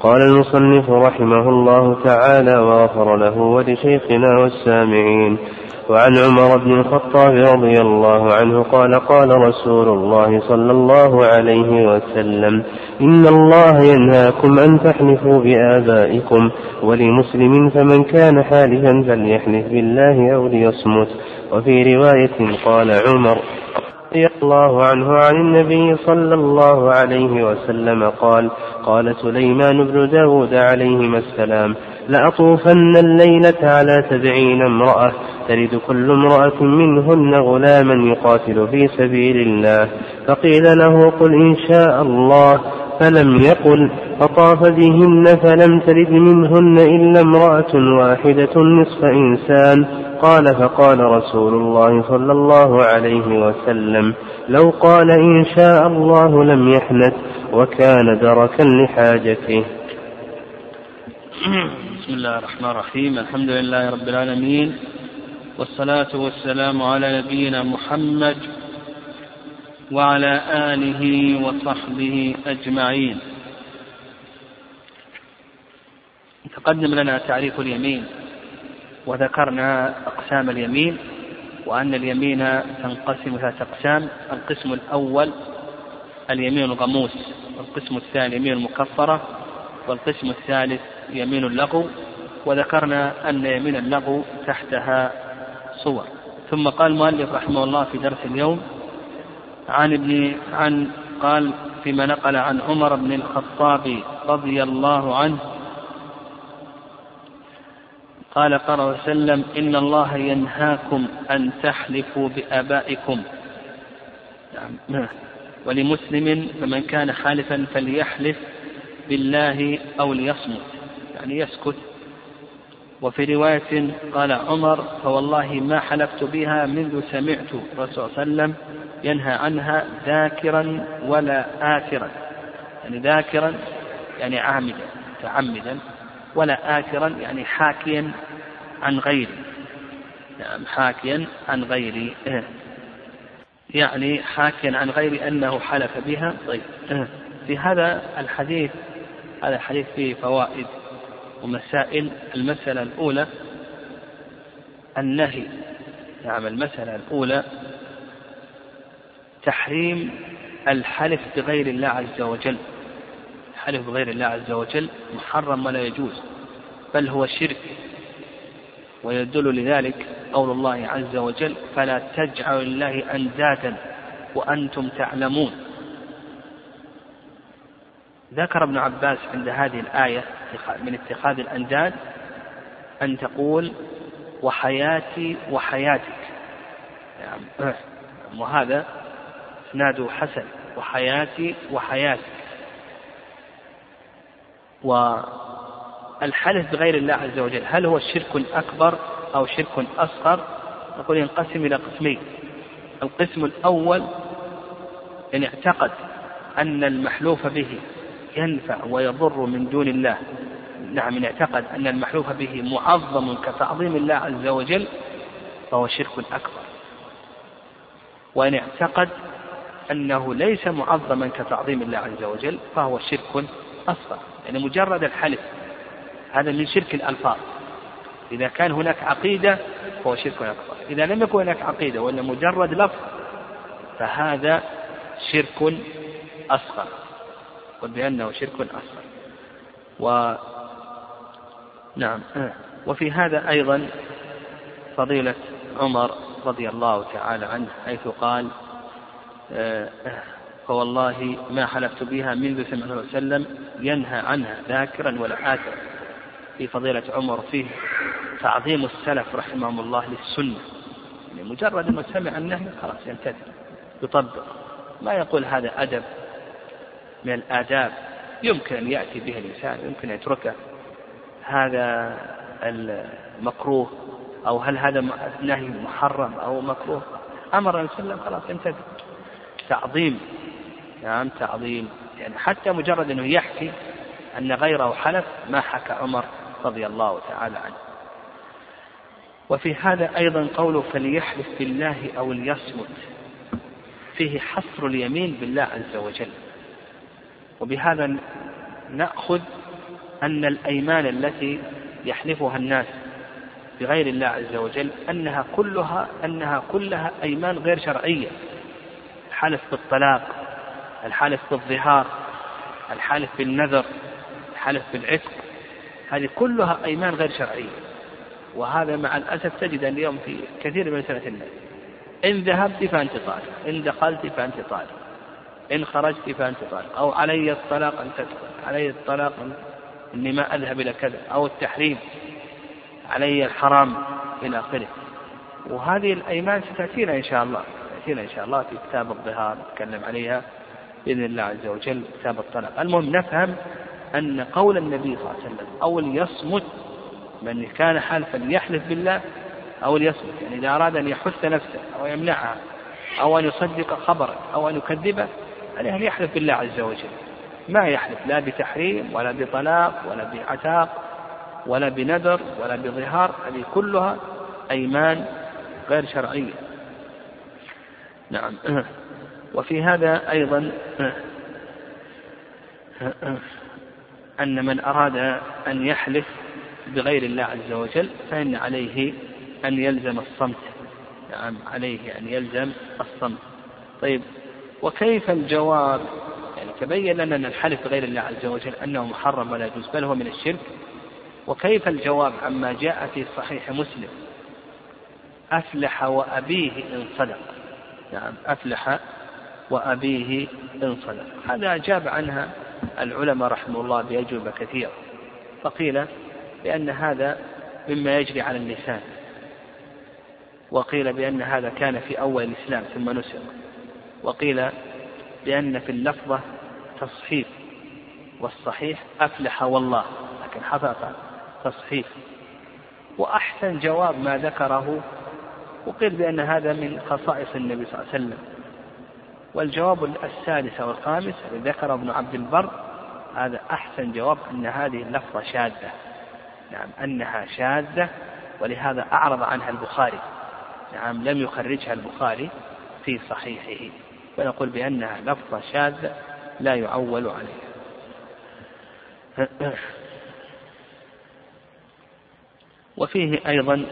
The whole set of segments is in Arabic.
قال المصنف رحمه الله تعالى وغفر له ولشيخنا والسامعين. وعن عمر بن الخطاب رضي الله عنه قال قال رسول الله صلى الله عليه وسلم إن الله ينهاكم أن تحلفوا بآبائكم ولمسلم فمن كان حالفا فليحلف بالله أو ليصمت. وفي رواية قال عمر رضي الله عنه عن النبي صلى الله عليه وسلم قال قال سليمان بن داود عليهما السلام لأطوفن الليلة على سبعين امرأة تلد كل امرأة منهن غلاما يقاتل في سبيل الله فقيل له قل إن شاء الله. فلم يقل فطاف بهن فلم تلد منهن إلا امرأة واحدة نصف إنسان. قال فقال رسول الله صلى الله عليه وسلم لو قال إن شاء الله لم يحنث وكان دركا لحاجته. بسم الله الرحمن الرحيم. الحمد لله رب العالمين والصلاة والسلام على نبينا محمد وعلى آله وصحبه أجمعين. تقدم لنا تعريف اليمين وذكرنا أقسام اليمين وأن اليمين تنقسم ثلاثة أقسام القسم الأول اليمين الغموس والقسم الثاني يمين المكفرة والقسم الثالث يمين اللغو وذكرنا أن يمين اللغو تحتها صور. ثم قال المؤلف رحمه الله في درس اليوم عن ابن عن قال فيما نقل عن عمر بن الخطاب رضي الله عنه قال قال وسلم إن الله ينهاكم أن تحلفوا بآبائكم. نعم. ولمسلم فمن كان حالفا فليحلف بالله أو ليصمت. يعني يسكت. وفي رواية قال عمر فوالله ما حلفت بها منذ سمعت الرسول صلى الله عليه وسلم ينهى عنها ذاكرا ولا آثرا. يعني ذاكرا يعني عامدا متعمدا ولا آثرا يعني حاكيا عن غيري. نعم حاكيا عن غيري. يعني حاكيا عن غيري أنه حلف بها. طيب في هذا الحديث هذا الحديث فيه فوائد. ومسائل المسألة الأولى النهي. نعم المسألة الأولى تحريم الحلف بغير الله عز وجل. الحلف بغير الله عز وجل محرم ولا يجوز بل هو شرك. ويدل لذلك قول الله عز وجل فلا تجعلوا لله أندادا وأنتم تعلمون ذكر ابن عباس عند هذه الآية من اتخاذ الأنداد أن تقول وحياتي وحياتك. يعني وهذا إسناده حسن. وحياتي وحياتك. والحلف بغير الله عز وجل هل هو شرك أكبر أو شرك أصغر؟ نقول ينقسم إلى قسمين. القسم الأول إن اعتقد أن المحلوف به ينفع ويضر من دون الله. نعم إن اعتقد أن المحلوف به معظم كتعظيم الله عز وجل فهو شرك أكبر. وإن اعتقد أنه ليس معظما كتعظيم الله عز وجل فهو شرك أصغر. يعني مجرد الحلف هذا من شرك الألفاظ. إذا كان هناك عقيدة فهو شرك أكبر. إذا لم يكن هناك عقيدة ولا مجرد لفظ فهذا شرك أصغر. قل بأنه شرك أصغر. و نعم. وفي هذا أيضا فضيلة عمر رضي الله تعالى عنه حيث قال فوالله ما حلفت بها منذ سمع الله وسلم ينهى عنها ذاكرا ولا آكرا في فضيلة عمر فيه تعظيم السلف رحمهم الله للسنة. يعني مجرد ما سمع النهي خلاص ينتهي يطبق. ما يقول هذا أدب؟ من الآداب يمكن أن يأتي به الإنسان يمكن أن يتركه. هذا المكروه أو هل هذا نهي محرم أو مكروه؟ أمر النبي صلى الله خلاص انتهى. تعظيم نعم تعظيم. يعني حتى مجرد أنه يحكي أن غيره حلف ما حكى عمر رضي الله تعالى عنه. وفي هذا أيضا قوله فليحلف بالله أو ليصمت. فيه حصر اليمين بالله عز وجل. وبهذا نأخذ أن الأيمان التي يحلفها الناس بغير الله عز وجل أنها كلها أنها كلها أيمان غير شرعية. الحلف بالطلاق الحلف بالظهار الحلف بالنذر الحلف بالعتق هذه كلها أيمان غير شرعية. وهذا مع الأسف تجد اليوم في كثير من سنة الناس إن ذهبت فأنت طالب إن دخلت فأنت طالب. إن خرجت فأنت طالب أو علي الطلاق أن تدخل. علي الطلاق إني ما أذهب إلى كذا. أو التحريم. علي الحرام إلى آخره. وهذه الأيمان ستأتينا إن شاء الله. تأتينا إن شاء الله في كتاب الظهار. نتكلم عليها بإذن الله عز وجل. كتاب الطلاق. المهم نفهم أن قول النبي صلى الله عليه وسلم أو ليصمت من كان حالفا يحلف بالله أو ليصمت. يعني إذا أراد أن يحث نفسه أو يمنعها أو أن يصدق خبرا أو أن يكذبه عليه أن يحلف بالله عز وجل. ما يحلف لا بتحريم ولا بطلاق ولا بعتاق ولا بنذر ولا بظهار هذه كلها أيمان غير شرعية. نعم. وفي هذا أيضا أن من أراد أن يحلف بغير الله عز وجل فإن عليه أن يلزم الصمت. نعم عليه أن يلزم الصمت. طيب وكيف الجواب؟ يعني تبين لنا أن الحلف بغير الله عز وجل أنه محرم ولا يجوز بل هو من الشرك. وكيف الجواب عما جاء في صحيح مسلم؟ أفلح وأبيه إن صدق. نعم أفلح وأبيه إن صدق. هذا أجاب عنها العلماء رحمه الله بأجوبة كثيرة. فقيل بأن هذا مما يجري على اللسان وقيل بأن هذا كان في أول الإسلام ثم نسخ. وقيل بأن في اللفظة تصحيف والصحيح أفلح والله لكن حقق تصحيف. وأحسن جواب ما ذكره وقيل بأن هذا من خصائص النبي صلى الله عليه وسلم. والجواب السادس والخامس الذي ذكره ابن عبد البر هذا أحسن جواب أن هذه اللفظة شاذة. نعم أنها شاذة ولهذا أعرض عنها البخاري. نعم لم يخرجها البخاري في صحيحه. ونقول بأنها لفظة شاذة لا يعول عليها وفيه أيضا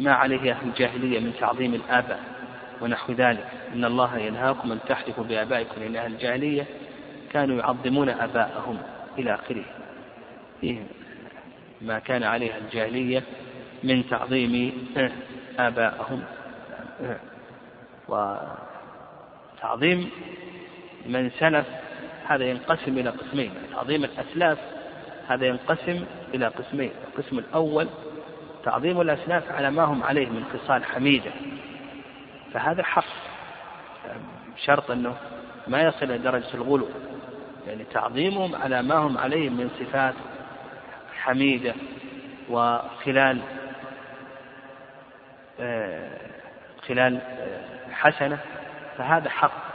ما عليه أهل الجاهلية من تعظيم الآباء ونحو ذلك. إن الله ينهاكم أن تحلفوا بآبائكم إن أهل الجاهلية كانوا يعظمون آباءهم إلى آخره. فيه ما كان عليها الجاهلية من تعظيم آبائهم وتعظيم من سلف هذا ينقسم إلى قسمين تعظيم الأسلاف هذا ينقسم إلى قسمين القسم الأول تعظيم الأسلاف على ما هم عليه من خصال حميدة فهذا حق شرط أنه ما يصل إلى درجة الغلو يعني تعظيمهم على ما هم عليه من صفات حميدة وخلال آه، خلال آه، حسنة فهذا حق.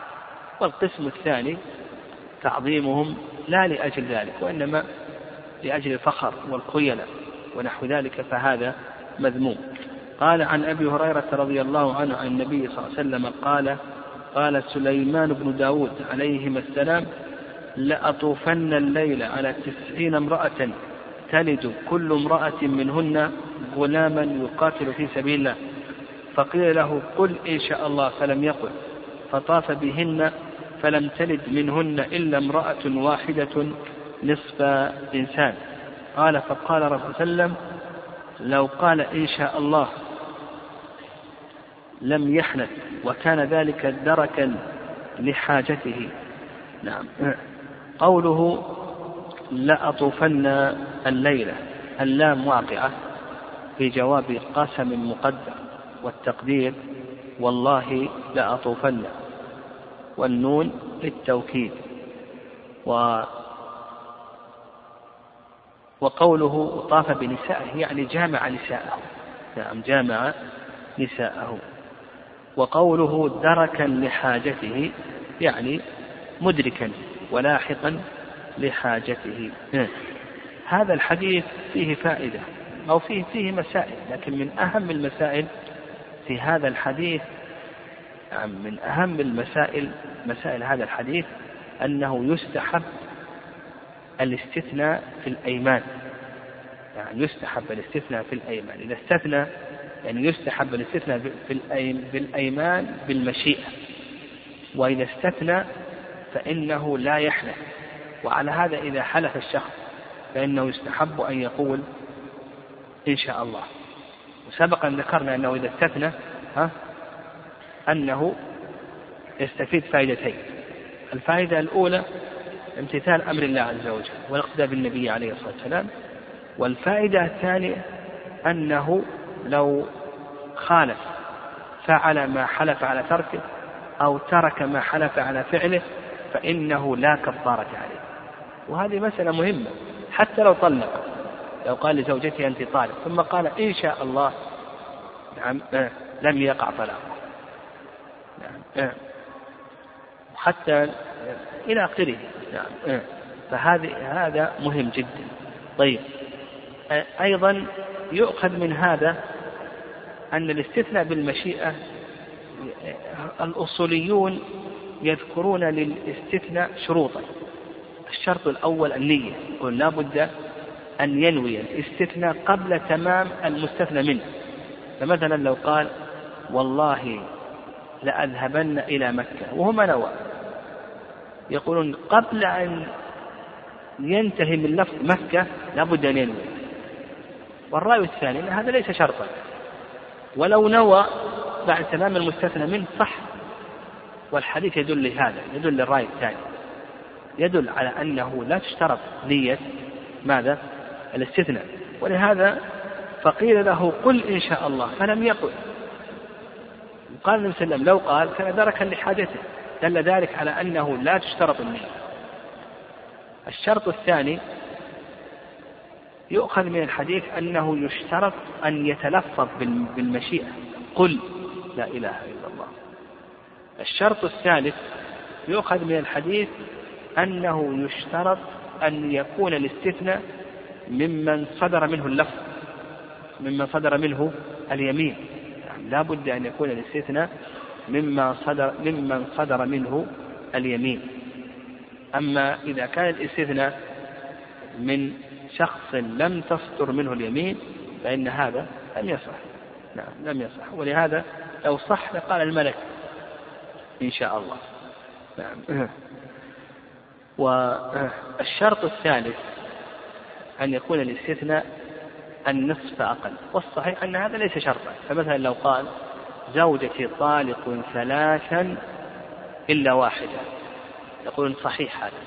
والقسم الثاني تعظيمهم لا لأجل ذلك وإنما لأجل الفخر والخيلة ونحو ذلك فهذا مذموم. قال عن أبي هريرة رضي الله عنه عن النبي صلى الله عليه وسلم قال قال سليمان بن داود عليهما السلام لأطوفن الليل على تسعين امرأة تلد كل امرأة منهن غلاما يقاتل في سبيل الله. فقيل له قل إن شاء الله فلم يقل. فطاف بهن فلم تلد منهن إلا امرأة واحدة نصف إنسان. قال فقال رسول الله وسلم لو قال إن شاء الله لم يحنث وكان ذلك دركا لحاجته. نعم. قوله لأطوفن الليلة اللام واقعة في جواب قسم مقدر والتقدير والله لأطوفن والنون للتوكيد. و وقوله طاف بنسائه يعني جامع نساءه. نعم جامع نساءه. وقوله دركا لحاجته يعني مدركا ولاحقا لحاجته. هذا الحديث فيه فائدة أو فيه فيه مسائل لكن من أهم المسائل في هذا الحديث من أهم المسائل مسائل هذا الحديث أنه يستحب الاستثناء في الأيمان. يعني يستحب الاستثناء في الأيمان. إذا استثنى يعني يستحب الاستثناء في بالأيمان بالمشيئة. وإذا استثنى فإنه لا يحلف. وعلى هذا إذا حلف الشخص فإنه يستحب أن يقول إن شاء الله. وسبق أن ذكرنا أنه إذا استثنى ها أنه يستفيد فائدتين. الفائدة الأولى امتثال أمر الله عز وجل والاقتداء بالنبي عليه الصلاة والسلام. والفائدة الثانية أنه لو خالف فعل ما حلف على تركه أو ترك ما حلف على فعله فإنه لا كفارة عليه. وهذه مسألة مهمة حتى لو طلق. لو قال لزوجته أنت طالق. ثم قال إن شاء الله. نعم لم يقع طلاقه نعم حتى إلى آخره. نعم فهذه هذا مهم جدا. طيب أيضا يؤخذ من هذا أن الاستثناء بالمشيئة الأصوليون يذكرون للاستثناء شروطا. الشرط الأول النية يقول لا بد أن ينوي الاستثناء قبل تمام المستثنى منه. فمثلا لو قال والله لأذهبن إلى مكة. وهو ما نوى. يقولون قبل أن ينتهي من لفظ مكة لابد أن ينوي. والرأي الثاني أن هذا ليس شرطا. ولو نوى بعد تمام المستثنى منه صح. والحديث يدل لهذا يدل للرأي الثاني. يدل على أنه لا تشترط نية. ماذا؟ الاستثناء. ولهذا فقيل له قل إن شاء الله فلم يقل. قال النبي صلى الله عليه وسلم لو قال كان دركا لحاجته دل ذلك على أنه لا تشترط النية. الشرط الثاني يؤخذ من الحديث أنه يشترط أن يتلفظ بالمشيئة. قل لا إله إلا الله. الشرط الثالث يؤخذ من الحديث أنه يشترط أن يكون الاستثناء ممن صدر منه اللفظ ممن صدر منه اليمين. يعني لا بد أن يكون الاستثناء مما صدر ممن صدر منه اليمين. أما إذا كان الاستثناء من شخص لم تصدر منه اليمين فإن هذا لم يصح. نعم لم يصح. ولهذا لو صح لقال الملك إن شاء الله. نعم. والشرط الثالث أن يكون الاستثناء النصف أقل والصحيح أن هذا ليس شرطا. فمثلا لو قال زوجتي طالق ثلاثا إلا واحدة يقول صحيح هذا.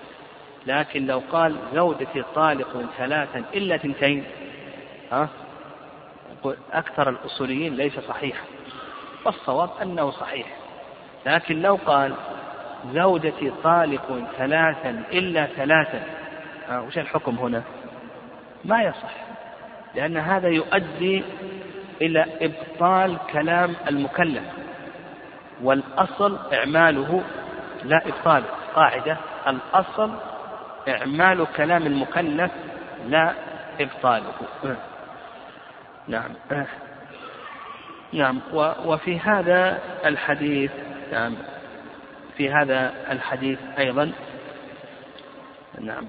لكن لو قال زوجتي طالق ثلاثا إلا اثنتين ها؟ أكثر الأصوليين ليس صحيحا والصواب أنه صحيح. لكن لو قال زوجتي طالق ثلاثا إلا ثلاثا وش الحكم هنا؟ ما يصح لأن هذا يؤدي إلى إبطال كلام المكلف والأصل إعماله لا إبطاله قاعدة الأصل إعمال كلام المكلف لا إبطاله. نعم. نعم. وفي هذا الحديث نعم. في هذا الحديث أيضا نعم.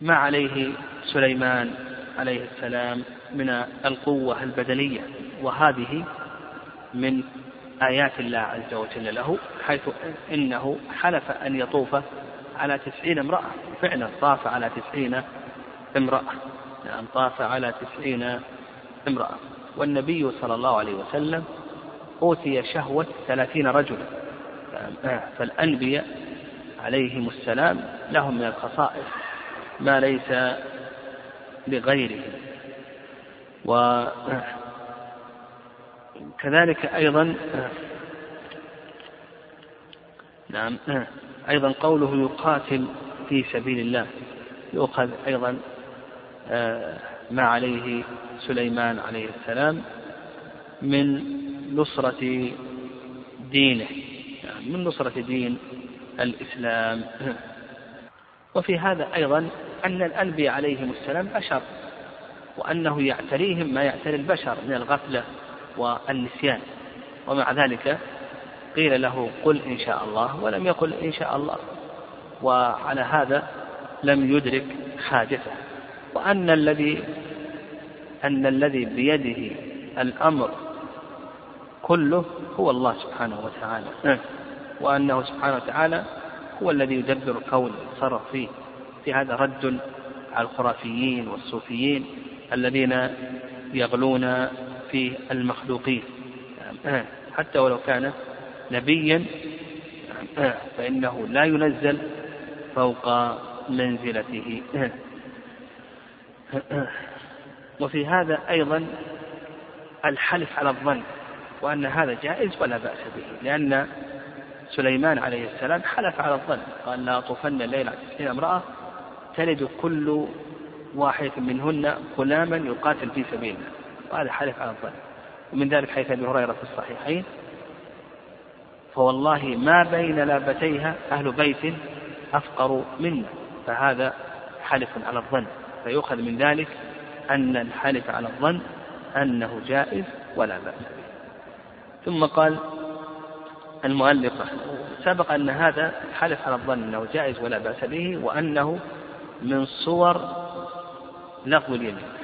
ما عليه سليمان عليه السلام من القوة البدنية وهذه من آيات الله عز وجل له حيث إنه حلف أن يطوف على تسعين امرأة. فعلا طاف على تسعين امرأة. نعم طاف على تسعين امرأة. والنبي صلى الله عليه وسلم أوتي شهوة ثلاثين رجلا. فالأنبياء عليهم السلام لهم من الخصائص. ما ليس لغيرهم وكذلك أيضا نعم أيضا قوله يقاتل في سبيل الله. يؤخذ أيضا ما عليه سليمان عليه السلام من نصرة دينه. يعني من نصرة دين الإسلام. وفي هذا أيضا أن الأنبياء عليهم السلام بشر وأنه يعتريهم ما يعتري البشر من الغفلة والنسيان. ومع ذلك قيل له قل إن شاء الله ولم يقل إن شاء الله. وعلى هذا لم يدرك حاجته. وأن الذي أن الذي بيده الأمر كله هو الله سبحانه وتعالى. نعم. وأنه سبحانه وتعالى هو الذي يدبر الكون ويتصرف فيه. في هذا رد على الخرافيين والصوفيين الذين يغلون في المخلوقين. حتى ولو كان نبيا. فإنه لا ينزل فوق منزلته وفي هذا أيضا الحلف على الظن وأن هذا جائز ولا بأس به لأن سليمان عليه السلام حلف على الظن قال لا أطوفن الليل على امرأة تلد كل واحدة منهن غلاما يقاتل في سبيل الله وهذا حلف على الظن ومن ذلك حيث أبي هريرة في الصحيحين. فوالله ما بين لابتيها أهل بيت أفقر منا فهذا حلف على الظن. فيؤخذ من ذلك أن الحلف على الظن أنه جائز ولا بأس به. ثم قال المؤلف سبق أن هذا حلف على الظن أنه جائز ولا بأس به وأنه من صور لغو اليمين.